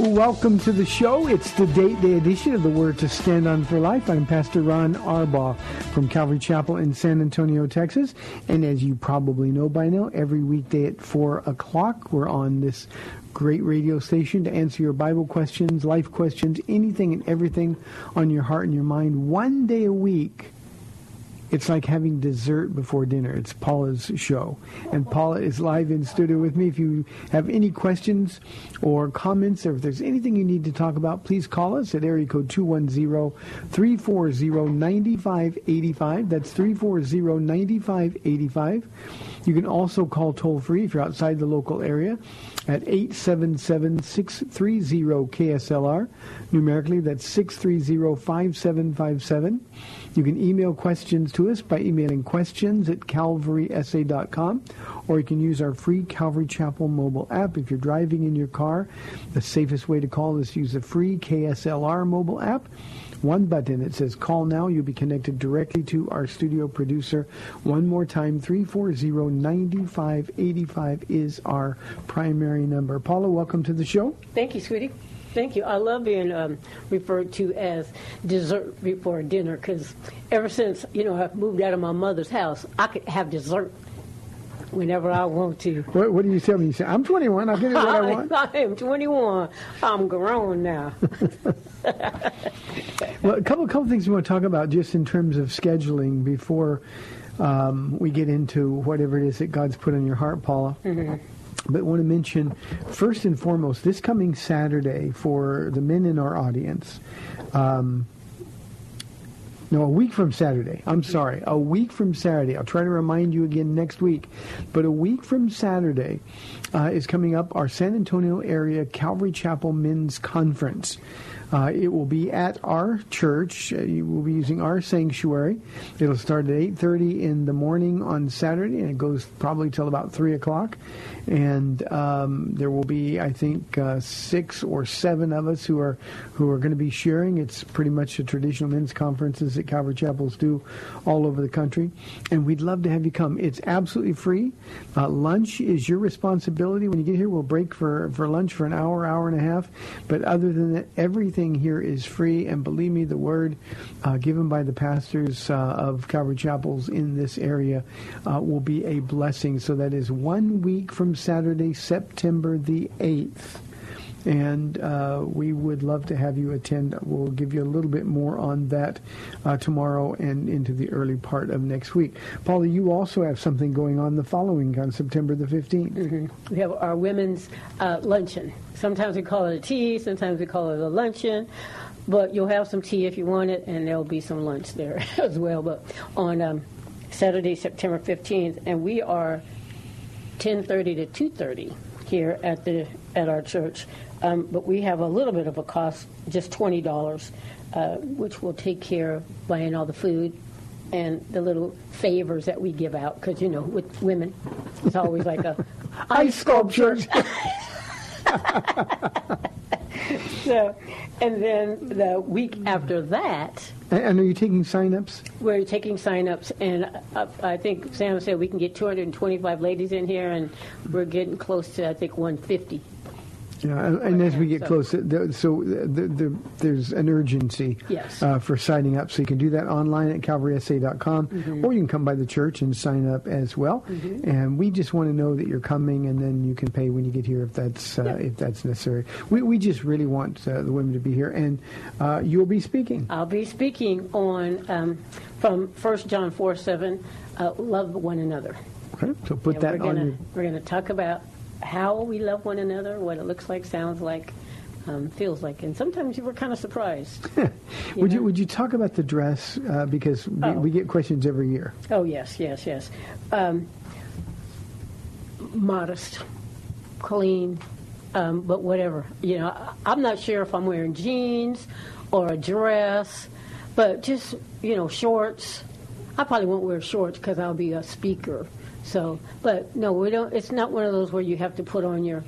Welcome to the show. It's the date day edition of the Word to Stand On for Life. I'm Pastor Ron Arbaugh from Calvary Chapel in San Antonio, Texas. And as you probably know by now, every weekday at 4 o'clock, we're on this great radio station to answer your Bible questions, life questions, anything and everything on your heart and your mind. One day a week, it's like having dessert before dinner. It's Paula's show. And Paula is live in studio with me. If you have any questions or comments or if there's anything you need to talk about, please call us at area code 210-340-9585. That's 340-9585. You can also call toll free if you're outside the local area at 877-630-KSLR. Numerically, that's 630-5757. You can email questions to us by emailing questions at calvarysa.com, or you can use our free Calvary Chapel mobile app. If you're driving in your car, the safest way to call is use the free KSLR mobile app. One button, it says call now. You'll be connected directly to our studio producer. One more time, 340-9585 is our primary number. Paula, welcome to the show. Thank you, sweetie. Thank you. I love being um, referred to as dessert before dinner because ever since you know I've moved out of my mother's house, I could have dessert whenever I want to. What, what do you tell me? You say, I'm 21. I'll get it what I want. I am 21. I'm grown now. Well, a couple, couple things we want to talk about just in terms of scheduling before um, we get into whatever it is that God's put on your heart, Paula. But want to mention, first and foremost, this coming Saturday for the men in our audience. Um, no, a week from Saturday. I'm sorry. A week from Saturday. I'll try to remind you again next week. But a week from Saturday uh, is coming up our San Antonio area Calvary Chapel Men's Conference. Uh, it will be at our church. Uh, you will be using our sanctuary. It'll start at 8.30 in the morning on Saturday, and it goes probably till about 3 o'clock. And um, there will be, I think, uh, six or seven of us who are who are going to be sharing. It's pretty much the traditional men's conferences that Calvary Chapels do all over the country. And we'd love to have you come. It's absolutely free. Uh, lunch is your responsibility. When you get here, we'll break for, for lunch for an hour, hour and a half. But other than that, everything here is free. And believe me, the word uh, given by the pastors uh, of Calvary Chapels in this area uh, will be a blessing. So that is one week from Saturday, September the 8th. And uh, we would love to have you attend. We'll give you a little bit more on that uh, tomorrow and into the early part of next week. Paula, you also have something going on the following on September the 15th. we have our women's uh, luncheon. Sometimes we call it a tea, sometimes we call it a luncheon. But you'll have some tea if you want it, and there'll be some lunch there as well. But on um, Saturday, September 15th, and we are 10:30 to 2:30 here at the at our church. Um, but we have a little bit of a cost, just twenty dollars, uh, which will take care of buying all the food and the little favors that we give out. Because you know, with women, it's always like a Ice sculpture. so, and then the week after that, And, are you taking sign-ups? we're taking sign-ups, and uh, I think Sam said we can get 225 ladies in here, and we're getting close to, I think, 150. Yeah, and, and as we get So- closer, the, so the, the, there's an urgency Yes. uh, for signing up. So you can do that online at calvarysa.com, Mm-hmm. or you can come by the church and sign up as well. And we just want to know that you're coming, and then you can pay when you get here if that's uh, if that's necessary. We, we just really want uh, the women to be here, and uh, you'll be speaking. I'll be speaking on um, from 1 John 4 7, uh, love one another. Okay, so put And that we're gonna, your. We're going to talk about how we love one another, what it looks like, sounds like, um, feels like, and sometimes you were kind of surprised. Would you would you talk about the dress uh, because we, Oh. we get questions every year. Oh yes, yes, yes. Um, modest, clean, um, but whatever. You know, I, I'm not sure if I'm wearing jeans or a dress, but just you know, shorts. I probably won't wear shorts because I'll be a speaker. So, but no, we don't. It's not one of those where you have to put on your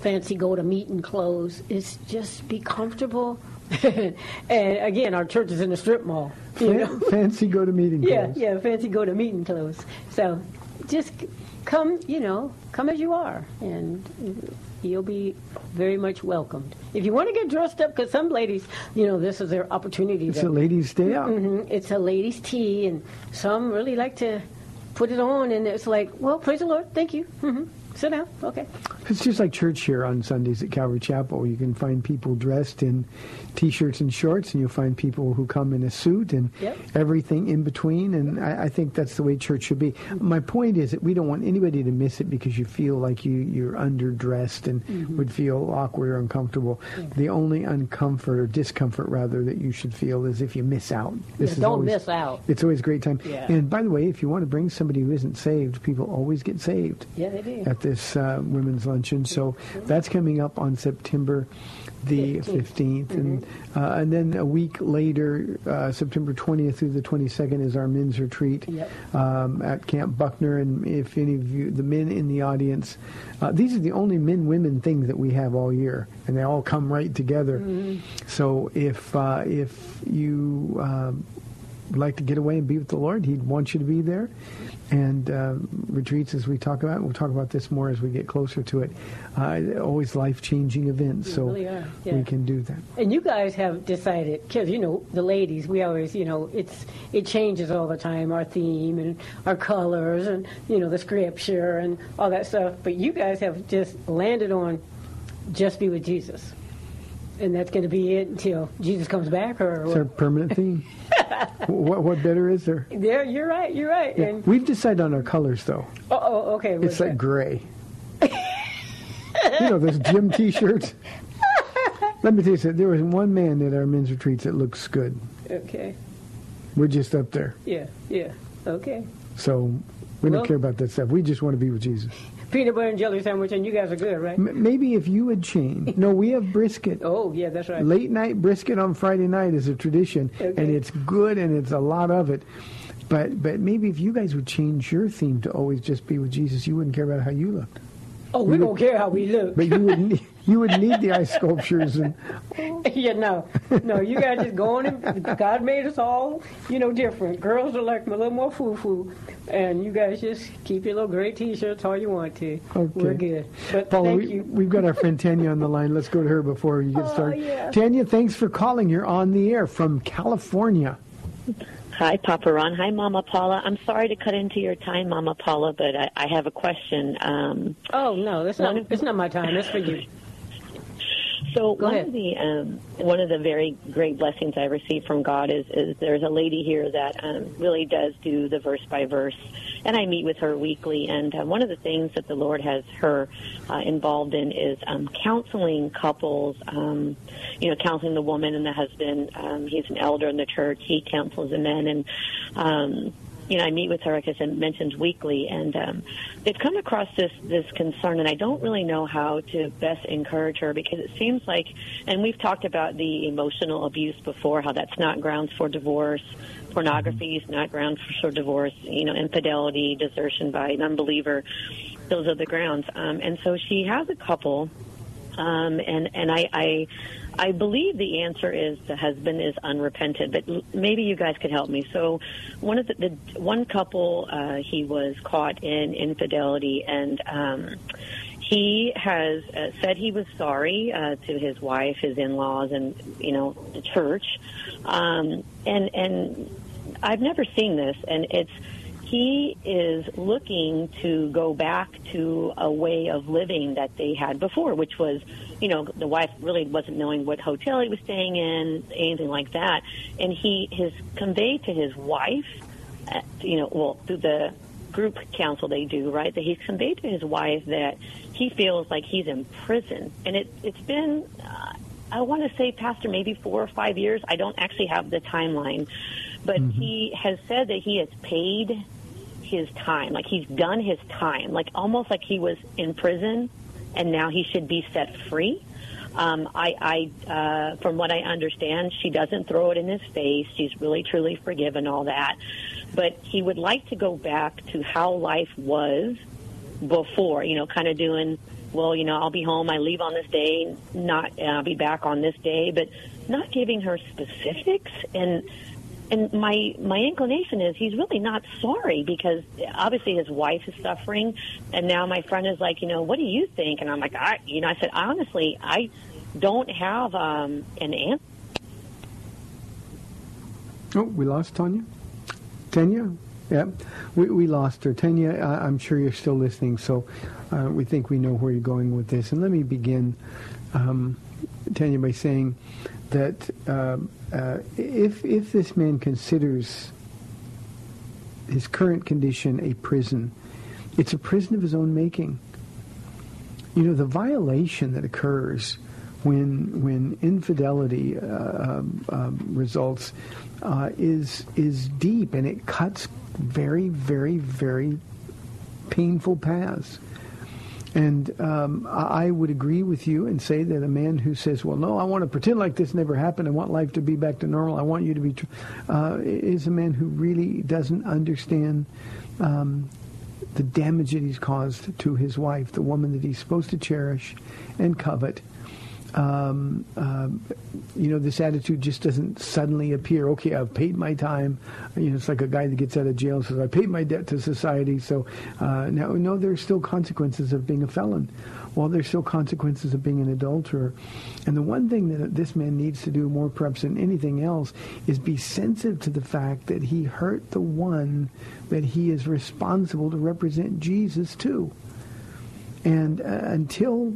fancy go to meeting clothes. It's just be comfortable. and again, our church is in a strip mall. You know? Fancy go to meeting Yeah, clothes. yeah, fancy go to meeting clothes. So just come, you know, come as you are, and you'll be very much welcomed. If you want to get dressed up, because some ladies, you know, this is their opportunity. It's to, a ladies' day out. Mhm, it's a ladies' tea, and some really like to put it on, and it's like, well, praise the Lord, thank you. hmm Sit down, okay. It's just like church here on Sundays at Calvary Chapel. You can find people dressed in t-shirts and shorts, and you'll find people who come in a suit and Yep. everything in between. And I, I think that's the way church should be. My point is that we don't want anybody to miss it because you feel like you, you're underdressed and Mm-hmm. would feel awkward or uncomfortable. The only uncomfort or discomfort, rather, that you should feel is if you miss out. Yeah, don't always- miss out. It's always a great time. Yeah. And by the way, if you want to bring somebody who isn't saved, people always get saved Yeah, they do. at this uh, women's luncheon. So that's coming up on September the 15th. 15th. And, uh, and then a week later, uh, September 20th through the 22nd, is our men's retreat Yep. um, at Camp Buckner. And if any of you, the men in the audience, uh, these are the only men-women things that we have all year, and they all come right together. So if uh, if you um, would like to get away and be with the Lord, He'd want you to be there. And uh, retreats, as we talk about, we'll talk about this more as we get closer to it. Uh, always life-changing events, so really yeah. we can do that. And you guys have decided, because you know the ladies, we always, you know, it's it changes all the time, our theme and our colors, and you know the scripture and all that stuff. But you guys have just landed on just be with Jesus, and that's going to be it until Jesus comes back, or It's our permanent theme. what, what better is there? there. You're right. You're right. Yeah. And We've decided on our colors, though. oh, oh, okay. It's like that? gray. you know, those gym T-shirts. Let me tell you something. There was one man at our men's retreats that looks good. okay. We're just up there, Yeah. Yeah. Okay. so we don't care about that stuff. We just want to be with Jesus. Peanut butter and jelly sandwich, and you guys are good, right? M- maybe if you would change. No, we have brisket. Oh, yeah, that's right. Late night brisket on Friday night is a tradition, and it's good, and it's a lot of it. But but maybe if you guys would change your theme to always just be with Jesus, you wouldn't care about how you looked. Oh, we don't care how we look. But you would need, you would need the ice sculptures and yeah, no, no. You guys just go on and God made us all, you know, different. Girls are like a little more foo foo, and you guys just keep your little gray T-shirts all you want to. Okay. We're good. But Paula, thank we, you. we've got our friend Tanya on the line. Let's go to her before you get Oh, started. yeah. Tanya, thanks for calling. You're on the air from California. Hi, Papa Ron. Hi, Mama Paula. I'm sorry to cut into your time, Mama Paula, but I, I have a question. Um, Oh no, it's not. It's not my time. It's for you. So Go one ahead. of the um, one of the very great blessings I received from God is, is there's a lady here that um, really does do the verse by verse, and I meet with her weekly. And uh, one of the things that the Lord has her uh, involved in is um, counseling couples. Um, you know, counseling the woman and the husband. Um, he's an elder in the church. He counsels the men, and um, you know, I meet with her, like I mentioned weekly, and um, they've come across this this concern, and I don't really know how to best encourage her because it seems like, and we've talked about the emotional abuse before, how that's not grounds for divorce. Pornography is not grounds for divorce. You know, infidelity, desertion by an unbeliever, those are the grounds. Um, and so she has a couple um, and and I, I I believe the answer is the husband is unrepentant, but maybe you guys could help me. So, one of the, the one couple, uh, he was caught in infidelity, and um, he has uh, said he was sorry uh, to his wife, his in-laws, and you know the church. Um, and and I've never seen this, and it's he is looking to go back to a way of living that they had before, which was, you know, the wife really wasn't knowing what hotel he was staying in, anything like that, and he has conveyed to his wife, uh, you know, well through the group counsel they do, right? That he's conveyed to his wife that he feels like he's in prison, and it it's been. Uh, I want to say, Pastor, maybe four or five years. I don't actually have the timeline, but he has said that he has paid his time, like he's done his time, like almost like he was in prison, and now he should be set free. Um, I, I uh, from what I understand, she doesn't throw it in his face. She's really, truly forgiven all that, but he would like to go back to how life was before. You know, kind of doing. Well, you know, I'll be home. I leave on this day. Not, uh, I'll be back on this day, but not giving her specifics and and my my inclination is he's really not sorry because obviously his wife is suffering. And now my friend is like you know what do you think? And i'm like i you know i said honestly i don't have um an answer Oh, we lost Tanya. Tanya, yeah, we, we lost her. Tanya, I, I'm sure you're still listening, so uh, we think we know where you're going with this. And let me begin, um, Tanya, by saying that um uh, if if this man considers his current condition a prison, it's a prison of his own making. You know, the violation that occurs when when infidelity uh, um, um, results uh, is is deep and it cuts very, very, very painful paths. And um, I would agree with you and say that a man who says, "Well, no, I want to pretend like this never happened. I want life to be back to normal. I want you to be," tr-, uh, is a man who really doesn't understand um, the damage that he's caused to his wife, the woman that he's supposed to cherish and covet. Um, um, you know, this attitude just doesn't suddenly appear. Okay, I've paid my time. You know, it's like a guy that gets out of jail and says, "I paid my debt to society." So uh, now, no, there's still consequences of being a felon. Well, there's still consequences of being an adulterer. And the one thing that this man needs to do more perhaps than anything else is be sensitive to the fact that he hurt the one that he is responsible to represent Jesus to. And uh, until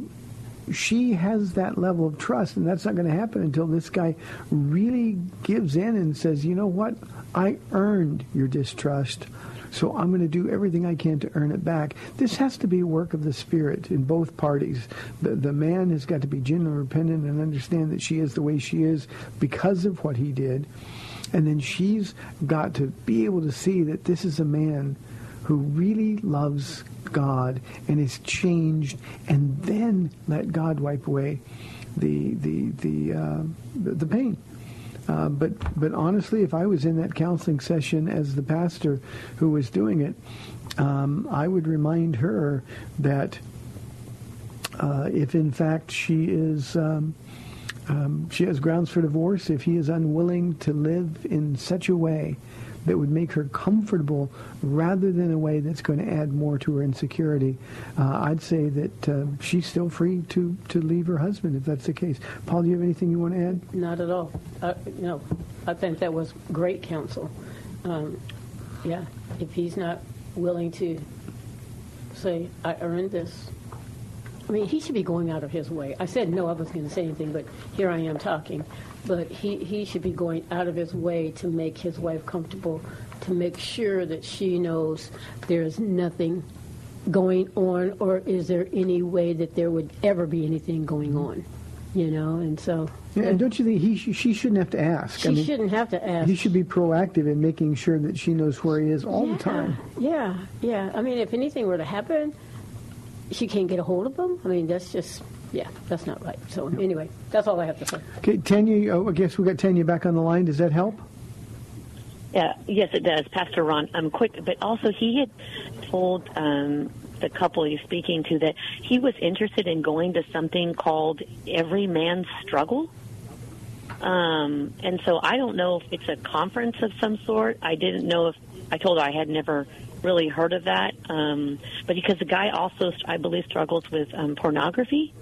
she has that level of trust, and that's not going to happen until this guy really gives in and says, you know what, I earned your distrust, so I'm going to do everything I can to earn it back. This has to be a work of the Spirit in both parties. The, the man has got to be genuinely repentant and understand that she is the way she is because of what he did. And then she's got to be able to see that this is a man who really loves God and is changed, and then let God wipe away the the the uh, the, pain. Uh, but but honestly, if I was in that counseling session as the pastor who was doing it, um, I would remind her that uh, if in fact she is. Um, um, she has grounds for divorce if he is unwilling to live in such a way that would make her comfortable rather than a way that's going to add more to her insecurity. Uh, I'd say that uh, she's still free to, to leave her husband if that's the case. Paul, do you have anything you want to add? Not at all. Uh, no, I think that was great counsel. Um, yeah, if he's not willing to say, I earned this. I mean, he should be going out of his way. I said no, I wasn't going to say anything, but here I am talking. But he, he should be going out of his way to make his wife comfortable, to make sure that she knows there's nothing going on, or is there any way that there would ever be anything going on? You know, and so Yeah, and don't you think he sh- she shouldn't have to ask? she shouldn't have to ask. He should be proactive in making sure that she knows where he is all yeah, the time. Yeah, yeah. I mean, if anything were to happen, she can't get a hold of him. I mean, that's just, yeah, that's not right. So anyway, that's all I have to say. Okay, Tanya, oh, I guess we got Tanya back on the line. Does that help? Yeah, yes, it does, Pastor Ron. Um, quick, but also he had told um, the couple he's speaking to that he was interested in going to something called Every Man's Struggle. Um, and so I don't know if it's a conference of some sort. I didn't know if I told her I had never really heard of that. Um, but because the guy also, I believe, struggles with um, pornography.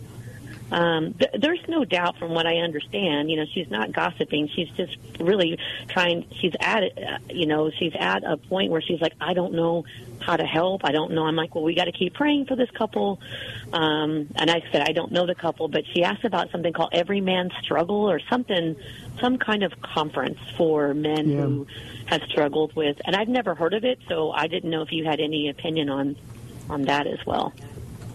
Um, th- there's no doubt, from what I understand, you know, she's not gossiping. She's just really trying. She's at it, uh, you know, she's at a point where she's like, I don't know how to help. I don't know. I'm like, well, we got to keep praying for this couple. Um, and I said, I don't know the couple, but she asked about something called Every Man's Struggle or something, some kind of conference for men Yeah. who have struggled with. And I've never heard of it, so I didn't know if you had any opinion on on that as well.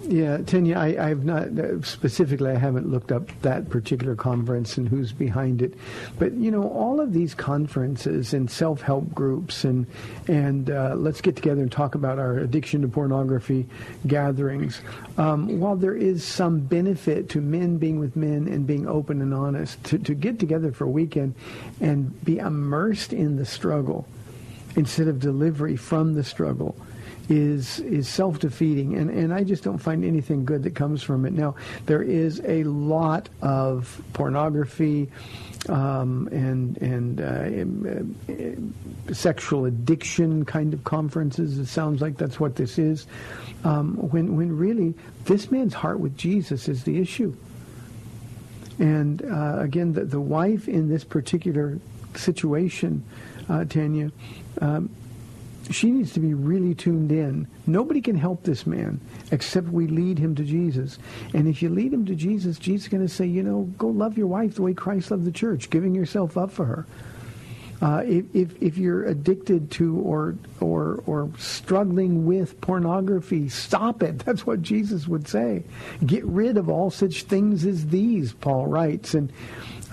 Yeah, Tanya, I, I've not uh, specifically. I haven't looked up that particular conference and who's behind it, but you know, all of these conferences and self-help groups and and uh, let's get together and talk about our addiction to pornography gatherings. Um, while there is some benefit to men being with men and being open and honest, to, to get together for a weekend and be immersed in the struggle instead of delivery from the struggle is is self-defeating and and I just don't find anything good that comes from it. Now there is a lot of pornography um, and and uh, uh, sexual addiction kind of conferences it sounds like that's what this is. Um, when when really this man's heart with Jesus is the issue. And uh, again, the, the wife in this particular situation, uh, Tanya, um, she needs to be really tuned in. Nobody can help this man except we lead him to Jesus. And if you lead him to Jesus, Jesus is going to say, you know, go love your wife the way Christ loved the church, giving yourself up for her. Uh, if, if you're addicted to or or or struggling with pornography, stop it. That's what Jesus would say. Get rid of all such things as these. Paul writes, and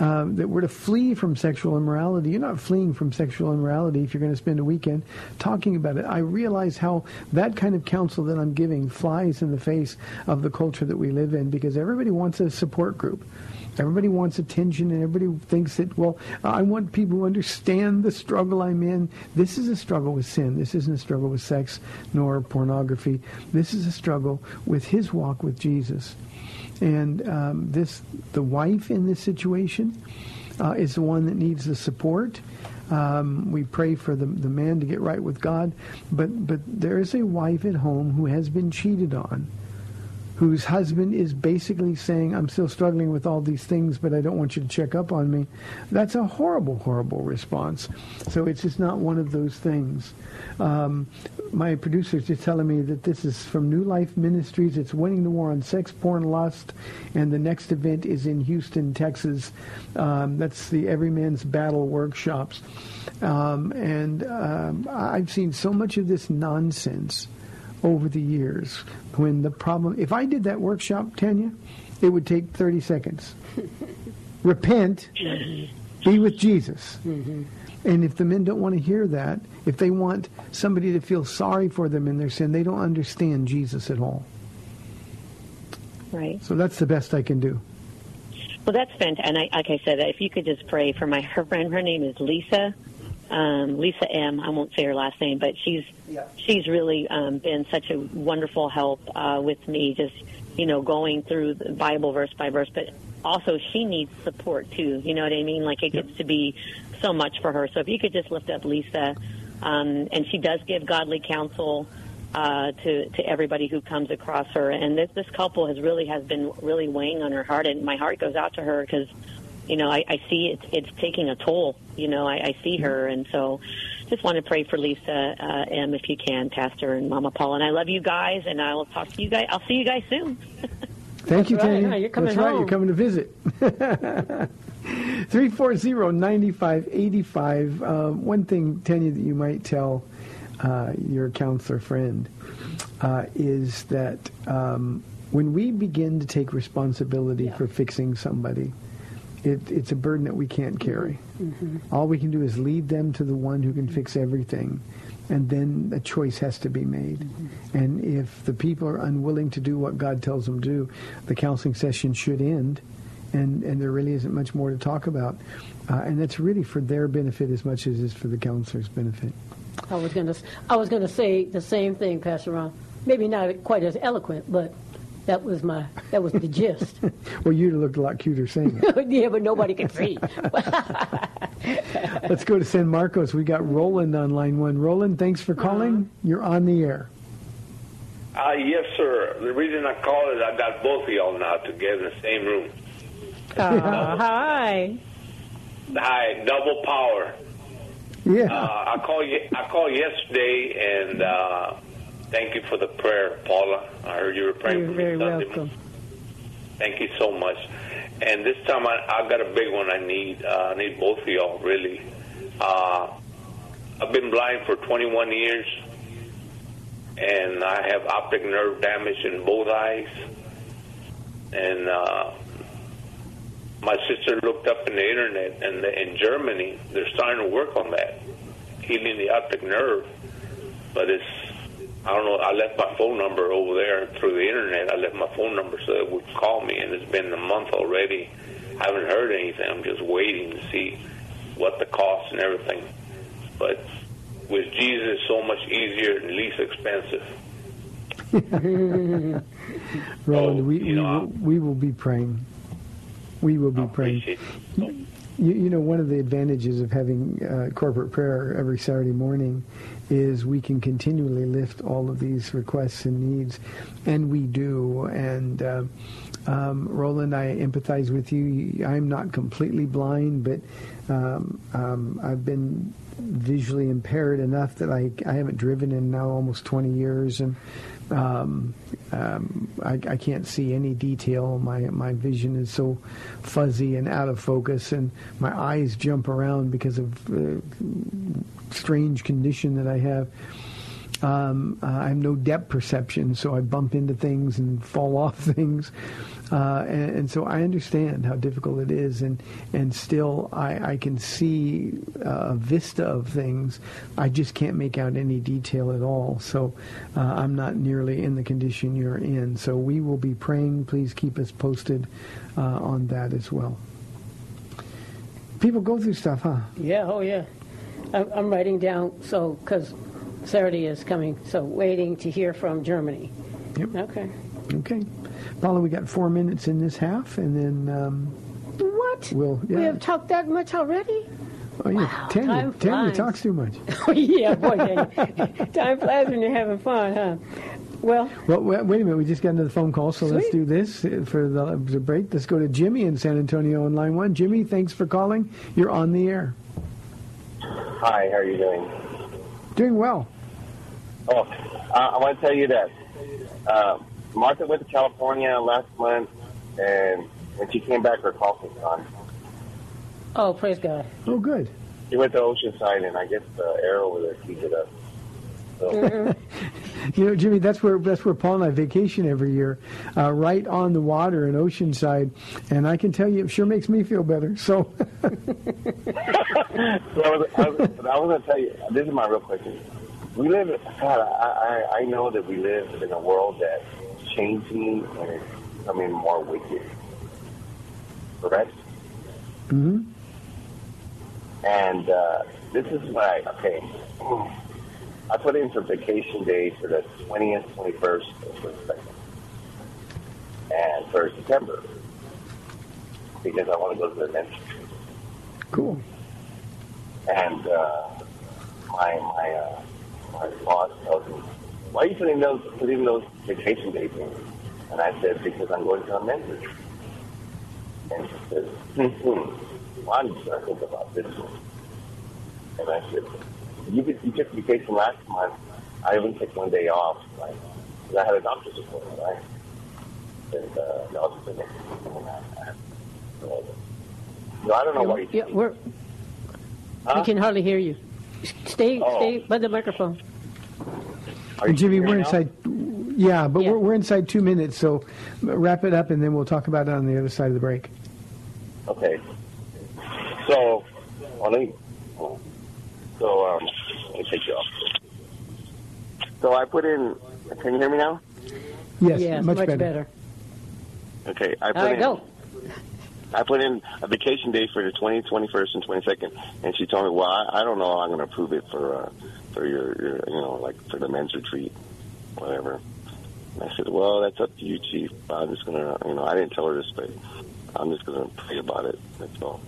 um, that we're to flee from sexual immorality. You're not fleeing from sexual immorality if you're going to spend a weekend talking about it. I realize how that kind of counsel that I'm giving flies in the face of the culture that we live in because everybody wants a support group. Everybody wants attention, and everybody thinks that, well, I want people who understand the struggle I'm in. This is a struggle with sin. This isn't a struggle with sex nor pornography. This is a struggle with his walk with Jesus. And um, this, the wife in this situation uh, is the one that needs the support. Um, we pray for the, the man to get right with God. But, but there is a wife at home who has been cheated on whose husband is basically saying, I'm still struggling with all these things, but I don't want you to check up on me. That's a horrible, horrible response. So it's just not one of those things. Um, my producer's just telling me that this is from New Life Ministries. It's winning the war on sex, porn, lust, and the next event is in Houston, Texas. Um, that's the Every Man's Battle workshops. Um, and um, I've seen so much of this nonsense over the years when the problem if i did that workshop tanya it would take 30 seconds repent be with jesus mm-hmm. and if the men don't want to hear that if they want somebody to feel sorry for them in their sin they don't understand jesus at all Right. so that's the best i can do Well, that's fantastic. And I, like I said, if you could just pray for my her friend. Her name is Lisa. Um, Lisa M. I won't say her last name, but she's she's really um, been such a wonderful help uh, with me. Just you know, going through the Bible verse by verse, but also she needs support too. You know what I mean? Like it gets to be so much for her. So if you could just lift up Lisa, um, and she does give godly counsel uh, to to everybody who comes across her. And this this couple has really has been really weighing on her heart, and my heart goes out to her because you know I, I see it's it's taking a toll. You know I, I see her, and so just want to pray for Lisa uh, M if you can, Pastor and Mama Paula. And I love you guys, and I will talk to you guys. I'll see you guys soon. Thank you, right. Tanya. Yeah, you're coming That's right. You're coming to visit. 340-9585. Uh, one thing, Tanya, that you might tell uh, your counselor friend uh, is that um, when we begin to take responsibility for fixing somebody, it, it's a burden that we can't carry. All we can do is lead them to the one who can fix everything. And then a choice has to be made. And if the people are unwilling to do what God tells them to do, the counseling session should end. And, and there really isn't much more to talk about. Uh, and that's really for their benefit as much as it is for the counselor's benefit. I was gonna I was gonna say the same thing, Pastor Ron. Maybe not quite as eloquent, but That was my that was the gist. Well, you'd have looked a lot cuter saying it. yeah, but nobody can see. Let's go to San Marcos. We got Roland on line one. Roland, thanks for calling. You're on the air. Uh, yes, sir. The reason I called is I got both of y'all now together in the same room. Uh, hi. Hi, double power. Yeah. Uh, I called. ye- I called yesterday, and uh, thank you for the prayer, Paula. I heard you were praying You're for very me welcome. Thank you so much. And this time I, I got a big one. I need. Uh, I need both of y'all really. Uh, I've been blind for 21 years, and I have optic nerve damage in both eyes. And uh, my sister looked up in the internet, and in Germany they're starting to work on that, healing the optic nerve. But it's I don't know. I left my phone number over there through the internet. I left my phone number so it would call me, and it's been a month already. I haven't heard anything. I'm just waiting to see what the cost and everything. But with Jesus, it's so much easier and least expensive. Roland, we, we, know, will, we will be praying. We will be praying. You, you know, one of the advantages of having uh, corporate prayer every Saturday morning is we can continually lift all of these requests and needs, and we do. And uh, um, Roland, I empathize with you. I'm not completely blind, but um, um, I've been visually impaired enough that I, I haven't driven in now almost 20 years, and um, um, I, I can't see any detail. My my vision is so fuzzy and out of focus, and my eyes jump around because of uh, strange condition that I have. Um, uh, I have no depth perception, so I bump into things and fall off things, uh, and, and so I understand how difficult it is, and and still I, I can see uh, a vista of things. I just can't make out any detail at all. So uh, I'm not nearly in the condition you're in. So we will be praying. Please keep us posted uh, on that as well. People go through stuff, huh? Yeah, oh yeah. I'm, I'm writing down so because Saturday is coming, so waiting to hear from Germany. Yep. Okay. Okay. Paula, we got four minutes in this half, and then um, What? we'll yeah. We have talked that much already? oh, yeah. Wow, Tanya, time Tanya talks too much. Oh yeah, boy, Danny. time flies when you're having fun, huh? Well, Well, wait, wait a minute. We just got another phone call, so let's do this uh, for the, the break. Let's go to Jimmy in San Antonio on line one. Jimmy, thanks for calling. You're on the air. Hi, how are you doing? Doing well. Oh, uh, I want to tell you that uh, Martha went to California last month, and when she came back, her cough was gone. oh praise God. Oh, good. She went to Oceanside, and I guess the air over there heated up. So, You know, Jimmy, that's where that's where Paul and I vacation every year, uh, right on the water in Oceanside, and I can tell you, it sure makes me feel better. So, so I was, I was, I was going to tell you, this is my real question. We live, God, I, I, I know that we live in a world that's changing and it's becoming more wicked. Correct? hmm And uh, this is why, okay, I put in for vacation days for the 20th, 21st, and 22nd. And for September, because I want to go to the dentist. cool. And uh, my my uh, my boss tells me, "Why are you putting those putting those vacation days in?" And I said, "Because I'm going to a mentor." And she says, "Hmm, well, I'm just think about this one." And I said, "You could, you took vacation last month. I even took one day off, right? 'Cause I had a doctor's appointment, right?" And uh, no, the one I. So I don't know why you Yeah, we're, Huh? we can hardly hear you. Stay, Oh. stay by the microphone. Are Jimmy, we're me now? inside. Yeah, but Yeah. We're, we're inside two minutes, so wrap it up, and then we'll talk about it on the other side of the break. Okay. So, well, let me, so, um, let me take you off. So I put in, can you hear me now? Yes, yes, much, much better. better. Okay, I put right, in, go. I put in a vacation day for the 20th, 21st, and 22nd, and she told me, well, I, I don't know, I'm going to approve it for, uh, for your, your, you know, like for the men's retreat, whatever. And I said, well, that's up to you, Chief. I'm just going to, you know, I didn't tell her this, but I'm just going to pray about it. That's all.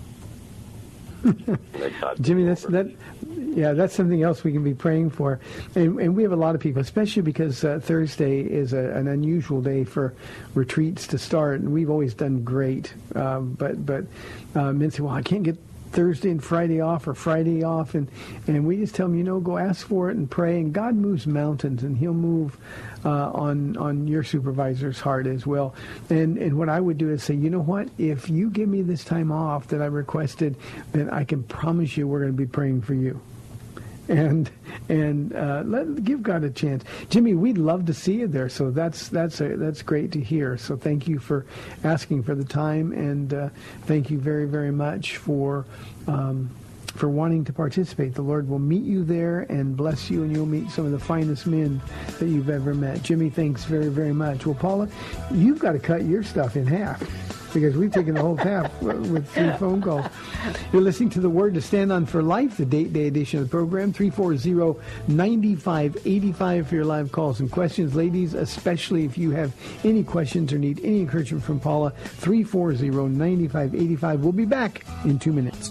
Jimmy, that's that. Yeah, that's something else we can be praying for, and, and we have a lot of people, especially because uh, Thursday is a, an unusual day for retreats to start, and we've always done great. Uh, but but uh, men say, well, I can't get Thursday and Friday off or Friday off, and and we just tell them, you know, go ask for it and pray, and God moves mountains, and He'll move uh, on on your supervisor's heart as well. And and what I would do is say, you know what, if you give me this time off that I requested, then I can promise you we're going to be praying for you and and uh, let give God a chance. Jimmy, we'd love to see you there. So that's that's a, that's great to hear. So thank you for asking for the time, and uh, thank you very very much for. Um, for wanting to participate. The Lord will meet you there and bless you, and you'll meet some of the finest men that you've ever met. Jimmy, thanks very, very much. Well, Paula, you've got to cut your stuff in half because we've taken the whole half with three phone calls. You're listening to The Word to Stand On for Life, the date day edition of the program, 340-9585 for your live calls and questions. Ladies, especially if you have any questions or need any encouragement from Paula, 340-9585. We'll be back in two minutes.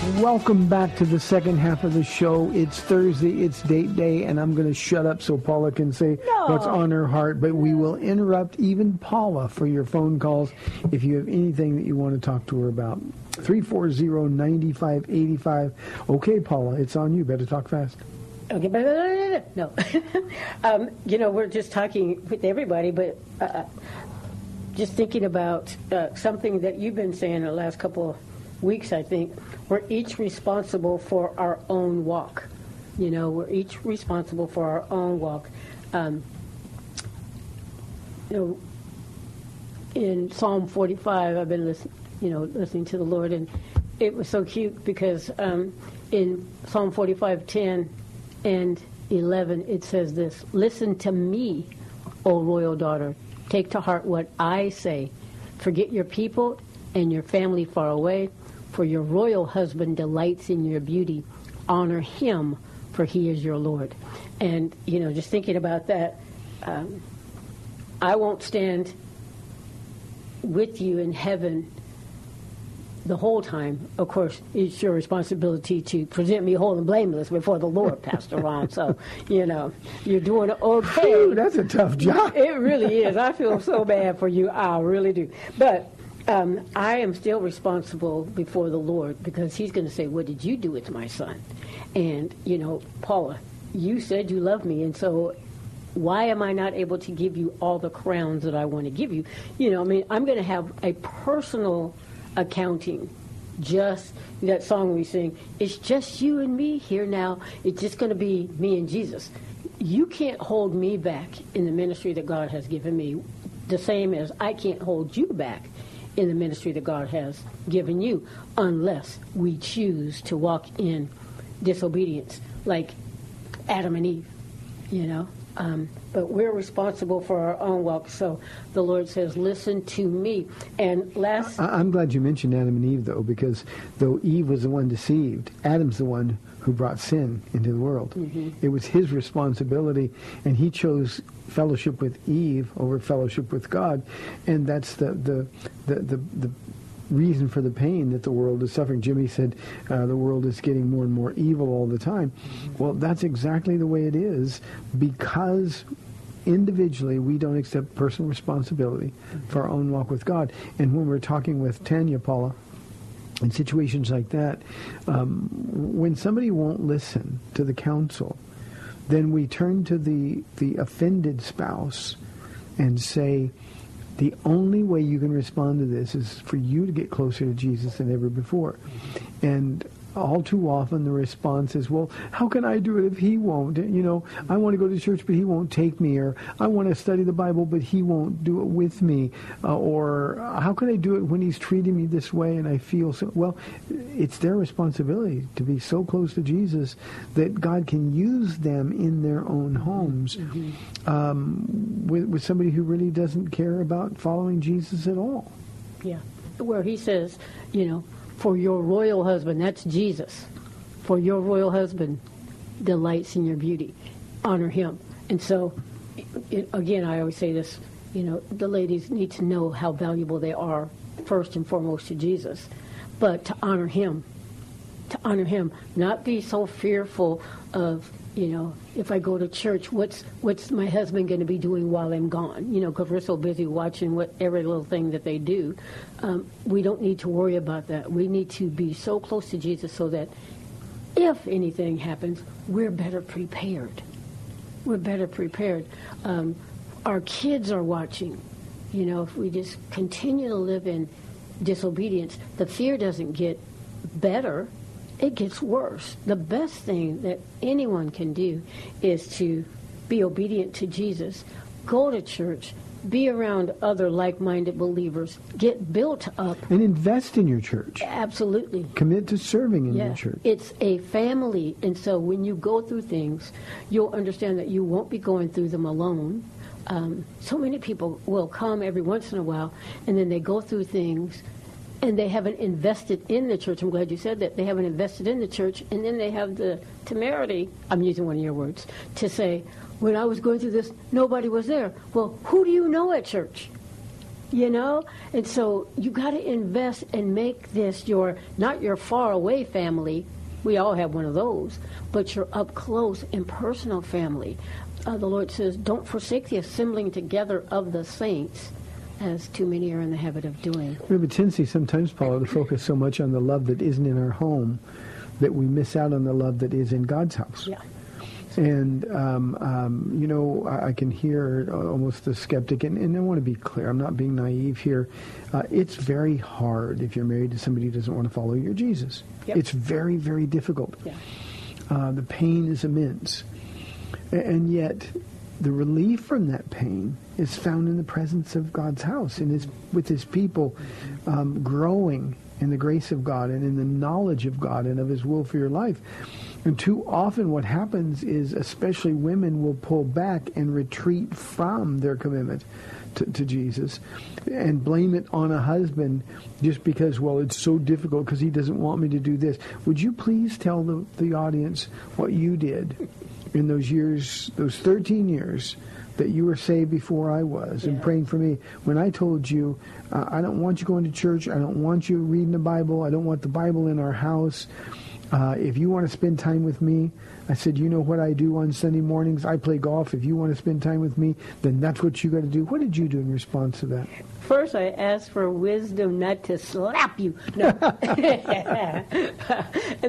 Welcome back to the second half of the show. It's Thursday, it's date day, and I'm going to shut up so Paula can say what's on her heart. But we will interrupt even Paula for your phone calls if you have anything that you want to talk to her about. 340-9585. Okay, Paula, it's on you. Better talk fast. Okay, but no. um, you know, we're just talking with everybody, but uh, just thinking about uh, something that you've been saying the last couple of weeks, I think. We're each responsible for our own walk. You know, we're each responsible for our own walk. Um, you know, in Psalm 45, I've been listening, you know, listening to the Lord, and it was so cute because um, in Psalm 45, 10 and 11, it says this, Listen to me, O royal daughter. Take to heart what I say. Forget your people and your family far away, for your royal husband delights in your beauty. Honor him, for he is your Lord. And, you know, just thinking about that, um, I won't stand with you in heaven the whole time. Of course, it's your responsibility to present me whole and blameless before the Lord, Pastor Ron. So, you know, you're doing okay. Phew, that's a tough job. It really is. I feel so bad for you. I really do. But um, I am still responsible before the Lord because He's going to say, What did you do with my son? And, you know, Paula, you said you love me. And so why am I not able to give you all the crowns that I want to give you? You know, I mean, I'm going to have a personal accounting. Just that song we sing, it's just you and me here now. It's just going to be me and Jesus. You can't hold me back in the ministry that God has given me, the same as I can't hold you back in the ministry that God has given you, unless we choose to walk in disobedience, like Adam and Eve, you know. Um, but we're responsible for our own walk. So the Lord says, "Listen to me." And last, I- I'm glad you mentioned Adam and Eve, though, because though Eve was the one deceived, Adam's the one who brought sin into the world. Mm-hmm. It was his responsibility, and he chose fellowship with Eve over fellowship with God, and that's the the the the, the reason for the pain that the world is suffering. Jimmy said uh, the world is getting more and more evil all the time. Mm-hmm. Well, that's exactly the way it is because individually we don't accept personal responsibility mm-hmm. for our own walk with God. And when we're talking with Tanya Paula, in situations like that, um, when somebody won't listen to the counsel, then we turn to the, the offended spouse and say, the only way you can respond to this is for you to get closer to Jesus than ever before. And all too often the response is, well, how can I do it if he won't? You know, I want to go to church, but he won't take me, or I want to study the Bible, but he won't do it with me, uh, or how can I do it when he's treating me this way and I feel so? Well, it's their responsibility to be so close to Jesus that God can use them in their own homes um, with, with somebody who really doesn't care about following Jesus at all. Yeah. Where he says, you know, for your royal husband, that's Jesus. For your royal husband delights in your beauty. Honor him. And so, it, again, I always say this, you know, the ladies need to know how valuable they are, first and foremost to Jesus, but to honor him. To honor him. Not be so fearful of, you know, if I go to church, what's what's my husband going to be doing while I'm gone? You know, because we're so busy watching what every little thing that they do. Um, we don't need to worry about that. We need to be so close to Jesus so that if anything happens, we're better prepared. We're better prepared. Um, our kids are watching. You know, if we just continue to live in disobedience, the fear doesn't get better it gets worse. The best thing that anyone can do is to be obedient to Jesus, go to church, be around other like-minded believers, get built up. And invest in your church. Absolutely. Commit to serving in Yeah. your church. It's a family. And so when you go through things, you'll understand that you won't be going through them alone. Um, so many people will come every once in a while, and then they go through things, and they haven't invested in the church. I'm glad you said that. They haven't invested in the church, and then they have the temerity, I'm using one of your words, to say, when I was going through this, nobody was there. Well, who do you know at church? You know? And so you got to invest and make this your, not your far away family. We all have one of those, but your up close and personal family. Uh, the Lord says, don't forsake the assembling together of the saints, as too many are in the habit of doing. We have a tendency sometimes, Paula, to focus so much on the love that isn't in our home that we miss out on the love that is in God's house. Yeah. And, um, um, you know, I, I can hear almost the skeptic, and, and I want to be clear, I'm not being naive here. Uh, it's very hard if you're married to somebody who doesn't want to follow your Jesus. Yep. It's very, very difficult. Yeah. Uh, the pain is immense. And yet, the relief from that pain is found in the presence of God's house and his, with his people um, growing in the grace of God and in the knowledge of God and of his will for your life. And too often what happens is especially women will pull back and retreat from their commitment to, to Jesus and blame it on a husband just because, well, it's so difficult because he doesn't want me to do this. Would you please tell the, the audience what you did in those years, those 13 years that you were saved before I was and praying for me when I told you, uh, I don't want you going to church. I don't want you reading the Bible. I don't want the Bible in our house. Uh, if you want to spend time with me, I said, you know what I do on Sunday mornings? I play golf. If you want to spend time with me, then that's what you got to do. What did you do in response to that? First, I asked for wisdom not to slap you. No. and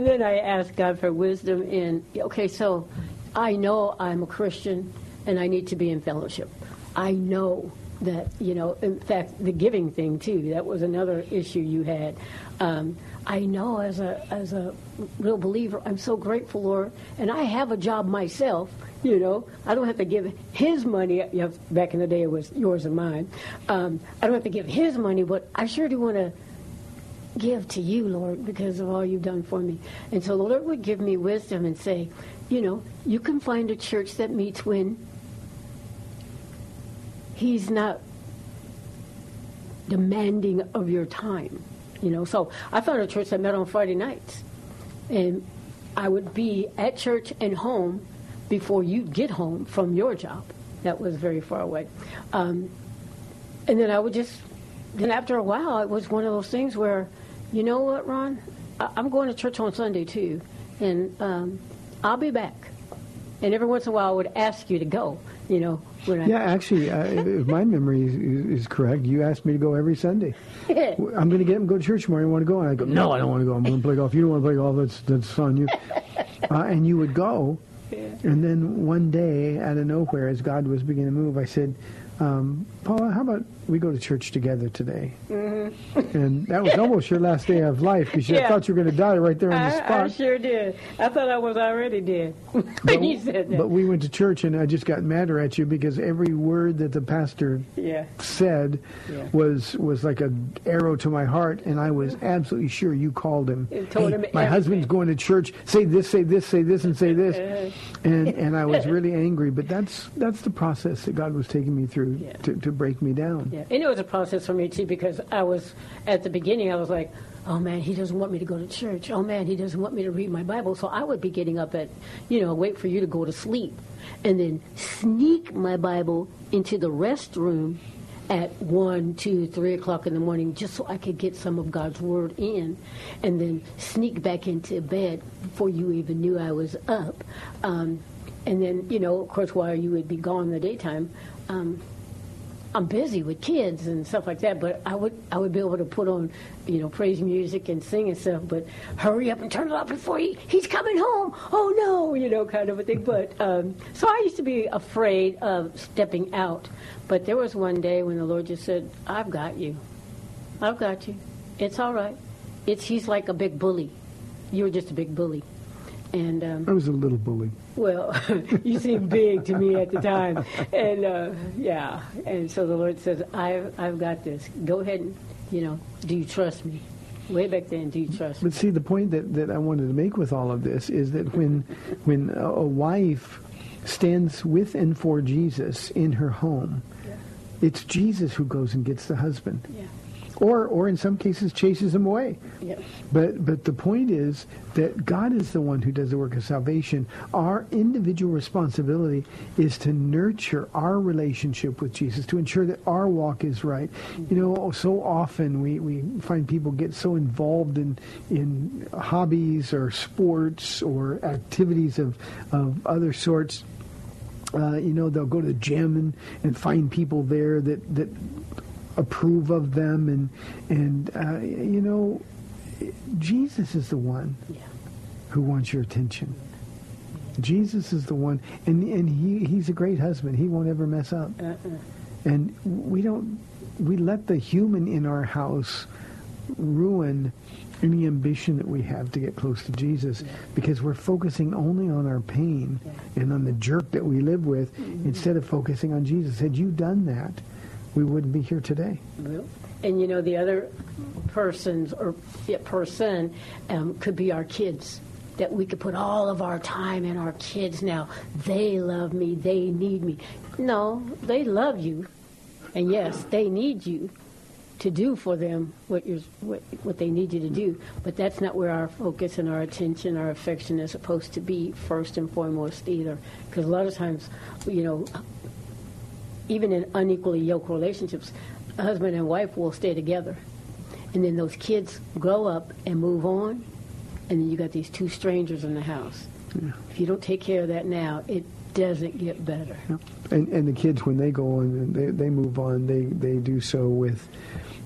then I asked God for wisdom in, okay, so I know I'm a Christian and I need to be in fellowship. I know that, you know, in fact, the giving thing, too, that was another issue you had. Um, I know as a, as a real believer, I'm so grateful, Lord, and I have a job myself. You know, I don't have to give his money. You know, back in the day, it was yours and mine. Um, I don't have to give his money, but I sure do want to give to you, Lord, because of all you've done for me. And so the Lord would give me wisdom and say, you know, you can find a church that meets when He's not demanding of your time. You know, so I found a church that met on Friday nights, and I would be at church and home before you'd get home from your job. That was very far away, um, and then I would just. Then after a while, it was one of those things where, you know what, Ron, I- I'm going to church on Sunday too, and um, I'll be back. And every once in a while, I would ask you to go. You know, when I Yeah, actually, uh, if my memory is, is correct, you asked me to go every Sunday. I'm going to get him go to church tomorrow. You want to go? And I go, no, I don't want to go. I'm going to play golf. You don't want to play golf? That's that's on you. Uh, and you would go, and then one day, out of nowhere, as God was beginning to move, I said, um, Paula, how about we go to church together today? Mm-hmm. And that was almost your last day of life because you Yeah. thought you were going to die right there on the I, I spot. sure did. I thought I was already dead when you said that. But we went to church and I just got madder at you because every word that the pastor yeah. said Yeah. was was like an arrow to my heart, and I was absolutely sure you called him. "Hey, him my husband's going to church. Say this, say this, say this, and say this. And and I was really angry, but that's that's the process that God was taking me through Yeah. to, to break me down. Yeah, and it was a process for me too because I was at the beginning. I was like, "Oh man, he doesn't want me to go to church. Oh man, he doesn't want me to read my Bible." So I would be getting up at, you know, wait for you to go to sleep, and then sneak my Bible into the restroom at one, two, three o'clock in the morning, just so I could get some of God's word in, and then sneak back into bed before you even knew I was up. Um, and then, you know, of course, while you would be gone in the daytime. Um, I'm busy with kids and stuff like that, but I would I would be able to put on, you know, praise music and sing and stuff. But hurry up and turn it off before he, he's coming home. Oh no, you know, kind of a thing. But um, so I used to be afraid of stepping out. But there was one day when the Lord just said, "I've got you. I've got you. It's all right. It's he's like a big bully. You're just a big bully." And um, I was a little bully. well, you seemed big to me at the time, and uh, yeah, and so the Lord says, "I've I've got this. Go ahead and, you know, do you trust me?" Way back then, do you trust me? But see, the point that, that I wanted to make with all of this is that when when a a wife stands with and for Jesus in her home, it's Jesus who goes and gets the husband, Yeah, or or in some cases chases them away. yeah, But but the point is that God is the one who does the work of salvation. Our individual responsibility is to nurture our relationship with Jesus, to ensure that our walk is right. You know, so often we, we find people get so involved in in hobbies or sports or activities of of other sorts. Uh, you know, they'll go to the gym and, and find people there that, that approve of them and and uh, you know Jesus is the one yeah. who wants your attention. Jesus is the one, and and he he's a great husband. He won't ever mess up. Uh-uh. And we don't we let the human in our house ruin any ambition that we have to get close to Jesus because we're focusing only on our pain and on the jerk that we live with instead of focusing on Jesus. Had you done that, we wouldn't be here today. And you know, the other persons or person um, could be our kids. That we could put all of our time in our kids now. They love me. They need me. No, they love you, and yes, they need you to do for them what you're what, what they need you to do. But that's not where our focus and our attention, our affection is supposed to be first and foremost either. Because a lot of times, you know, even in unequally yoked relationships, a husband and wife will stay together. And then those kids grow up and move on, and then you got these two strangers in the house. If you don't take care of that now, it doesn't get better. And and the kids when they go on and they, they move on, they, they do so with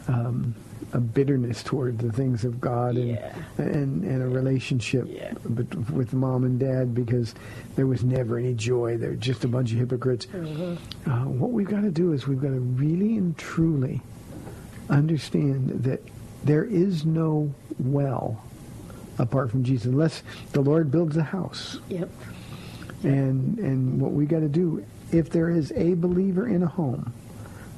um, a bitterness toward the things of God and Yeah. and, and a relationship Yeah. with mom and dad because there was never any joy. They're just a bunch of hypocrites. Mm-hmm. Uh, what we've got to do is we've got to really and truly understand that there is no well apart from Jesus unless the Lord builds a house. Yep. And and what we got to do, if there is a believer in a home,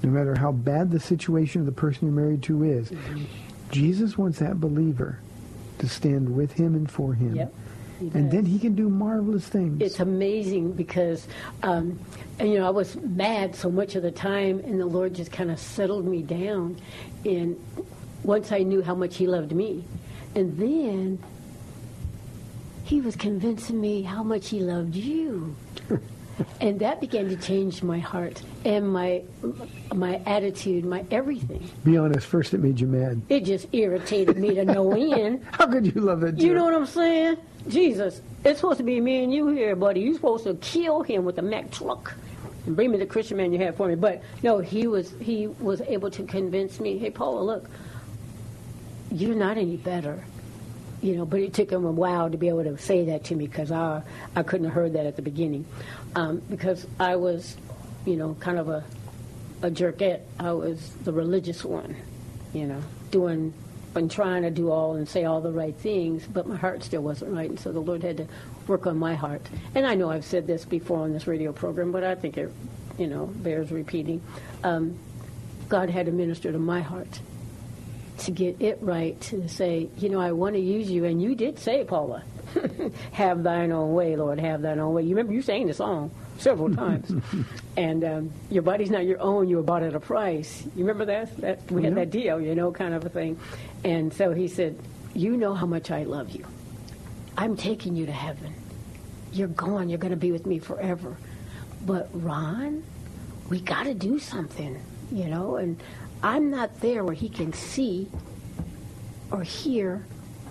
no matter how bad the situation of the person you're married to is, Mm-hmm. Jesus wants that believer to stand with him and for him. Yep. And then he can do marvelous things. It's amazing because, um, and, you know, I was mad so much of the time, and the Lord just kind of settled me down. And once I knew how much He loved me, and then He was convincing me how much He loved you. And that began to change my heart and my my attitude, my everything. Be honest, first it made you mad. It just irritated me to no end. How could you love that You know what I'm saying? Jesus, it's supposed to be me and you here, buddy. You're supposed to kill him with a Mack truck and bring me the Christian man you had for me. But no, he was he was able to convince me, hey Paula, look, you're not any better. You know, but it took him a while to be able to say that to me because I I couldn't have heard that at the beginning, um, because I was, you know, kind of a a jerkette. I was the religious one, you know, doing and trying to do all and say all the right things, but my heart still wasn't right, and so the Lord had to work on my heart. And I know I've said this before on this radio program, but I think it, you know, bears repeating. Um, God had to minister to my heart to get it right to say, you know, I want to use you, and you did say, Paula, have thine own way, Lord, have thine own way. You remember you sang the song several times, and um, your body's not your own; you were bought at a price. You remember that? That we had Yeah. that deal, you know, kind of a thing. And so he said, "You know how much I love you. I'm taking you to heaven. You're gone. You're going to be with me forever. But Ron, we got to do something, you know. And I'm not there where he can see or hear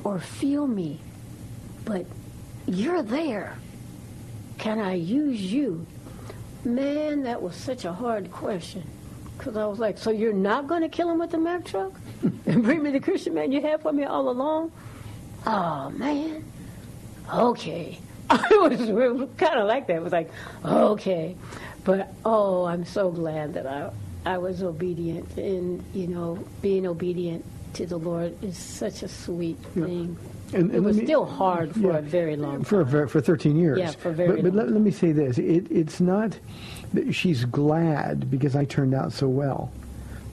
or feel me, but you're there. Can I use you? Man, that was such a hard question. Because I was like, so you're not going to kill him with the Mack truck? and bring me the Christian man you had for me all along? Oh, man. Okay. it was, kind of like that. It was like, okay. But, oh, I'm so glad that I, I was obedient. And, you know, being obedient to the Lord is such a sweet thing. And- it and let was me- still hard for Yeah. a very long time. for, for for 13 years. Yeah, for very But, but let, let me say this: it, it's not. that She's glad because I turned out so well.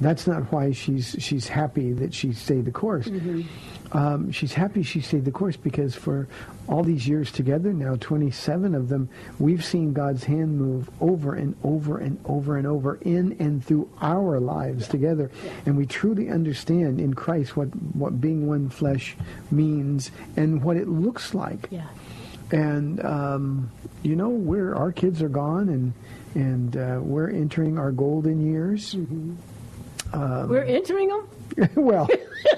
That's not why she's she's happy that she stayed the course. Mm-hmm. Um, she's happy she stayed the course because for all these years together now, 27 of them, we've seen God's hand move over and over and over and over in and through our lives together. And we truly understand in Christ what, what being one flesh means and what it looks like Yeah. and um, you know we're our kids are gone and and uh, we're entering our golden years Um, We're entering them? well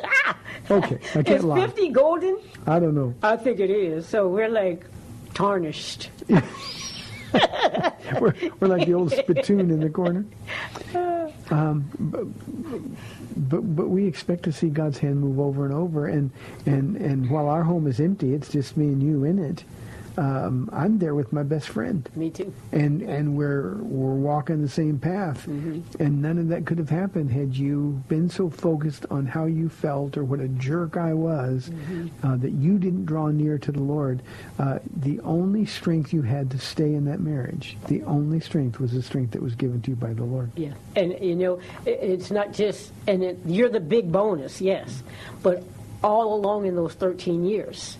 okay i can't Is lie 50 golden? i don't know I think it is. So we're like tarnished. we're, we're like the old spittoon in the corner um, but, but but we expect to see god's hand move over and over and and and while our home is empty it's just me and you in it um, i'm there with my best friend. Me too. and and we're we're walking the same path. And none of that could have happened had you been so focused on how you felt or what a jerk I was uh, that you didn't draw near to the Lord. Uh, the only strength you had to stay in that marriage the only strength was the strength that was given to you by the Lord. Yeah, and you know, it, it's not just, and it, you're the big bonus, yes, but all along in those 13 years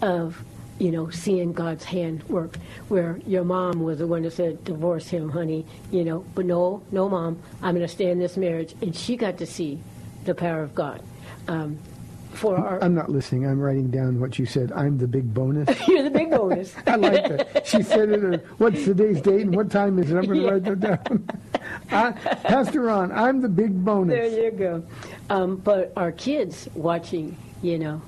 of, you know, seeing God's hand work, where your mom was the one that said, divorce him, honey, you know, but no, no, mom, I'm going to stay in this marriage, and she got to see the power of God. Um, for our, I'm not listening I'm writing down what you said I'm the big bonus you're the big bonus. I like that. She said it. Or, What's today's date and what time is it? I'm going to write that down. I, Pastor Ron, I'm the big bonus. There you go. Um, but our kids watching, you know,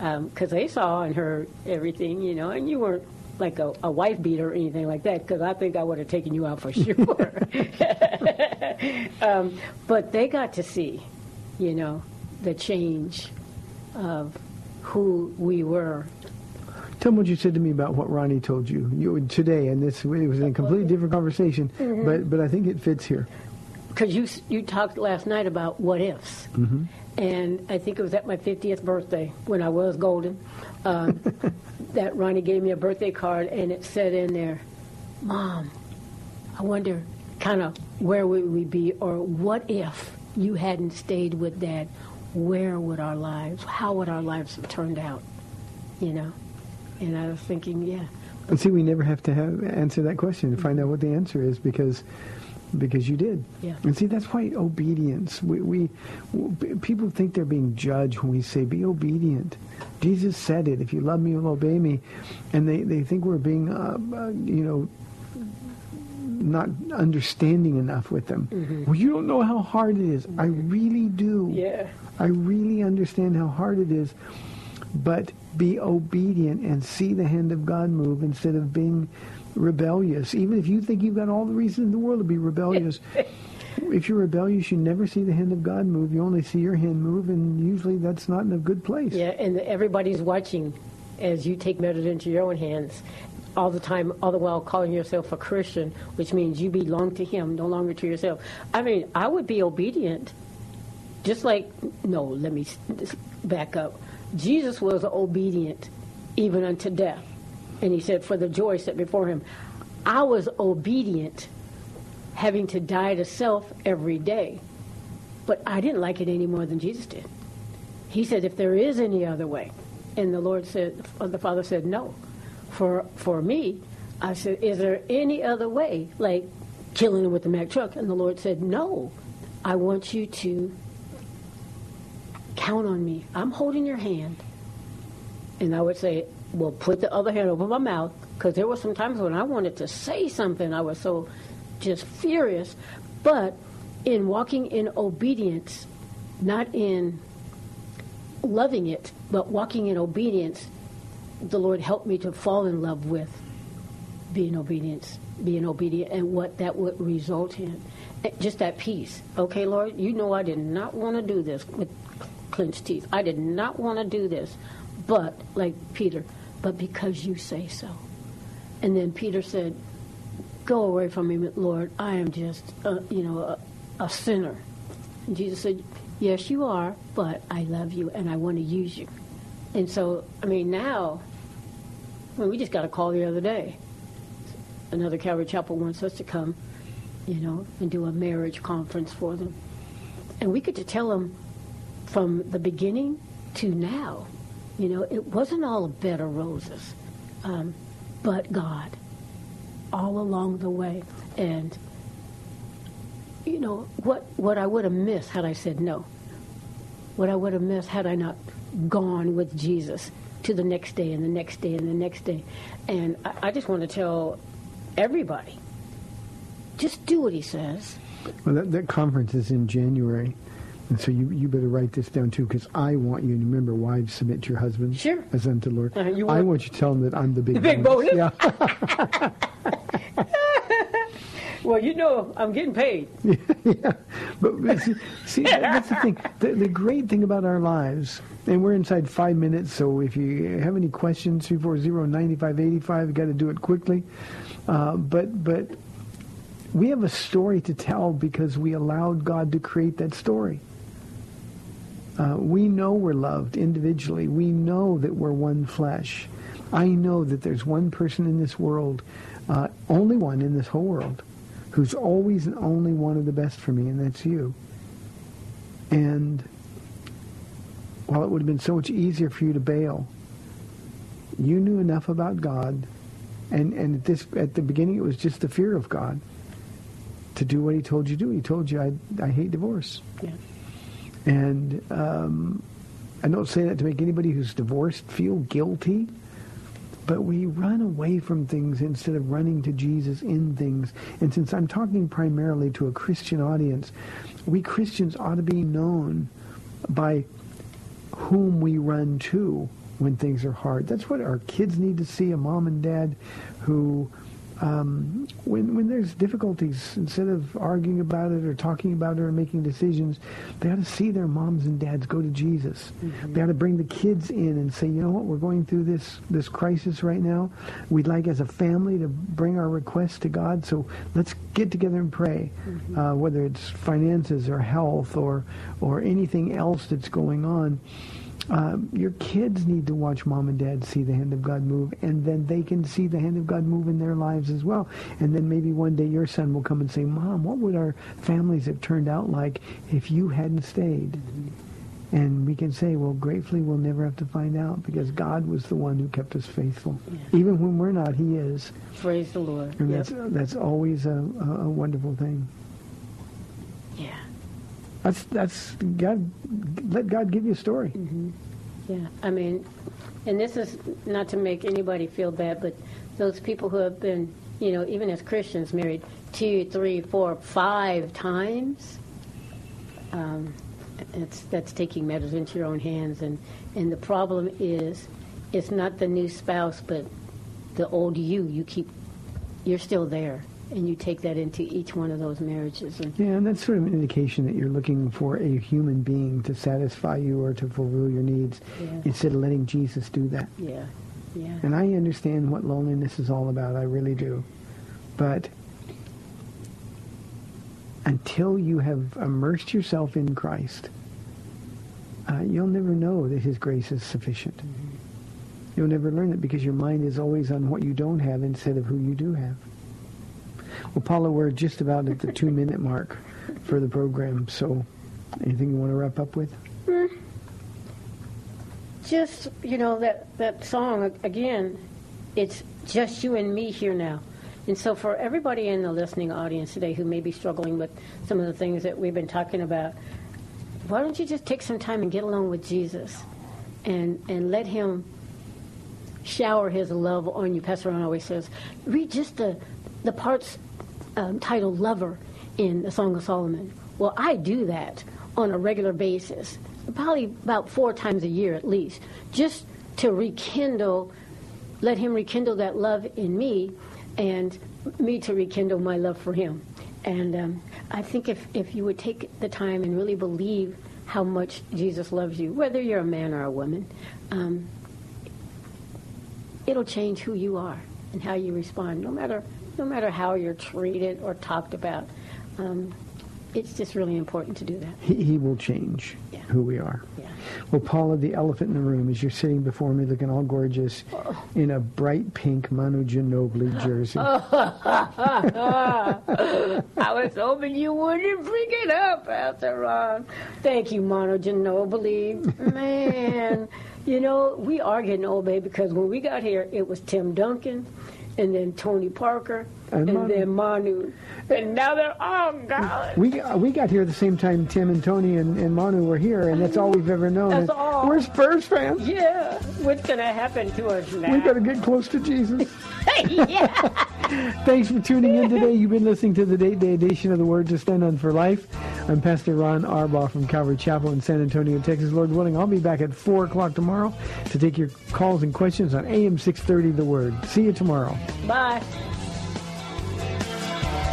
because they saw and heard everything, you know, and you weren't like a, a wife beater or anything like that, because I think I would have taken you out for sure. um, but they got to see, you know, the change of who we were. Tell me what you said to me about what Ronnie told you, you today, and this it was a completely different conversation, Mm-hmm. but but I think it fits here. Because you you talked last night about what ifs, Mm-hmm. and I think it was at my 50th birthday when I was golden um, that Ronnie gave me a birthday card, and it said in there, "Mom, I wonder kind of where would we be, or what if you hadn't stayed with Dad? Where would our lives? How would our lives have turned out? You know?" And I was thinking, yeah, And see, we never have to have answer that question to find out what the answer is because because you did. Yeah. And see, that's why obedience. We, we w- people think they're being judged when we say be obedient. Jesus said it. If you love me, you'll obey me. And they, they think we're being, uh, uh, you know, not understanding enough with them. Well, you don't know how hard it is. I really do. yeah. I really understand how hard it is, but be obedient and see the hand of God move instead of being rebellious. Even if you think you've got all the reason in the world to be rebellious, if you're rebellious, you never see the hand of God move. You only see your hand move, and usually that's not in a good place. Yeah, and everybody's watching as you take matters into your own hands. all the time, all the while calling yourself a Christian, which means you belong to Him, no longer to yourself. I mean, I would be obedient, just like, no, let me back up. Jesus was obedient even unto death. And He said, for the joy set before Him. I was obedient, having to die to self every day. But I didn't like it any more than Jesus did. He said, if there is any other way. And the Lord said, the Father said, no. For, for me, I said, is there any other way? Like killing him with the Mack truck. And the Lord said, no. I want you to count on me. I'm holding your hand. And I would say, well, put the other hand over my mouth. Because there were some times when I wanted to say something. I was so just furious. But in walking in obedience, not in loving it, but walking in obedience, the Lord helped me to fall in love with being obedience, being obedient, and what that would result in. Just that peace. Okay, Lord, you know I did not want to do this with clenched teeth. I did not want to do this, but like Peter, but because you say so. And then Peter said, "Go away from me, Lord. I am just, uh, you know, a, a sinner." And Jesus said, Yes, you are, but I love you and I want to use you. And so, I mean, now, I mean, we just got a call the other day. Another Calvary Chapel wants us to come, you know, and do a marriage conference for them. And we get to tell them from the beginning to now, you know, it wasn't all a bed of roses, um, but God, all along the way. And you know, what, what I would have missed had I said no. What I would have missed had I not gone with Jesus to the next day and the next day and the next day. And I, I just want to tell everybody, just do what he says. Well, that, that conference is in January. And so you, you better write this down too, because I want you to remember, wives, submit to your husbands Sure. as unto the Lord. Uh, you I want- want you to tell them that I'm the big The big bonus? Yeah. Well, you know, I'm getting paid. yeah. But but see, see that- that's the thing. The, the great thing about our lives, and we're inside five minutes, so if you have any questions, 340-9585, you got to do it quickly. Uh, but but we have a story to tell because we allowed God to create that story. Uh, we know we're loved individually. We know that we're one flesh. I know that there's one person in this world, uh, only one in this whole world, who's always and only wanted the best for me, and that's you. And while it would have been so much easier for you to bail, you knew enough about God, and, and at this at the beginning it was just the fear of God to do what He told you to do. He told you, I I hate divorce. Yeah. And um, I don't say that to make anybody who's divorced feel guilty, but we run away from things instead of running to Jesus in things. And since I'm talking primarily to a Christian audience, we Christians ought to be known by whom we run to when things are hard. That's what our kids need to see, a mom and dad who um, when when there's difficulties, instead of arguing about it or talking about it or making decisions, they ought to see their moms and dads go to Jesus. They ought to bring the kids in and say, you know what, we're going through this this crisis right now. We'd like as a family to bring our requests to God. So let's get together and pray, uh, whether it's finances or health or or anything else that's going on. Uh, your kids need to watch mom and dad see the hand of God move, and then they can see the hand of God move in their lives as well. And then maybe one day your son will come and say, Mom, what would our families have turned out like if you hadn't stayed? And we can say, well, gratefully, we'll never have to find out because God was the one who kept us faithful. Even when we're not, He is. Praise the Lord. And Yep. that's, that's always a, a wonderful thing. Yeah. That's, that's God, let God give you a story. Yeah, I mean, and this is not to make anybody feel bad, but those people who have been, you know, even as Christians, married two, three, four, five times, um, it's that's taking matters into your own hands, and and the problem is, it's not the new spouse, but the old you. You keep, you're still there, and you take that into each one of those marriages, and Yeah, and that's sort of an indication that you're looking for a human being to satisfy you or to fulfill your needs Yeah. instead of letting Jesus do that. yeah, Yeah. And I understand what loneliness is all about. I really do. But until you have immersed yourself in Christ, uh, you'll never know that his grace is sufficient. You'll never learn it because your mind is always on what you don't have instead of who you do have. Well, Paula, we're just about at the two-minute mark for the program. So anything you want to wrap up with? Hmm. just you know that that song again it's just you and me here now and so for everybody in the listening audience today who may be struggling with some of the things that we've been talking about why don't you just take some time and get along with jesus and and let him shower his love on you pastor ron always says read just the the parts um, titled lover in the song of solomon well i do that on a regular basis probably about four times a year at least, just to rekindle, let him rekindle that love in me and me to rekindle my love for him. And um, I think if, if you would take the time and really believe how much Jesus loves you, whether you're a man or a woman, um, it'll change who you are and how you respond, no matter no matter how you're treated or talked about. Um, it's just really important to do that. He, he will change Yeah. who we are. Yeah. Well, Paula, the elephant in the room, as you're sitting before me looking all gorgeous in a bright pink Manu Ginobili jersey. I was hoping you wouldn't bring it up, Pastor Ron. Thank you, Manu Ginobili. Man, you know, we are getting old, babe, because when we got here, it was Tim Duncan, and then Tony Parker, And and, Manu. then Manu. And now they're all gone. We uh, we got here at the same time Tim and Tony and, and Manu were here, and that's all we've ever known. That's And all. We're Spurs fans. Yeah, what's going to happen to us now? We've got to get close to Jesus. yeah. Thanks for tuning in today. You've been listening to the Date Day edition of the Word to Stand on for Life. I'm Pastor Ron Arbaugh from Calvary Chapel in San Antonio, Texas. Lord willing, I'll be back at 4 o'clock tomorrow to take your calls and questions on AM 630 The Word. See you tomorrow. Bye.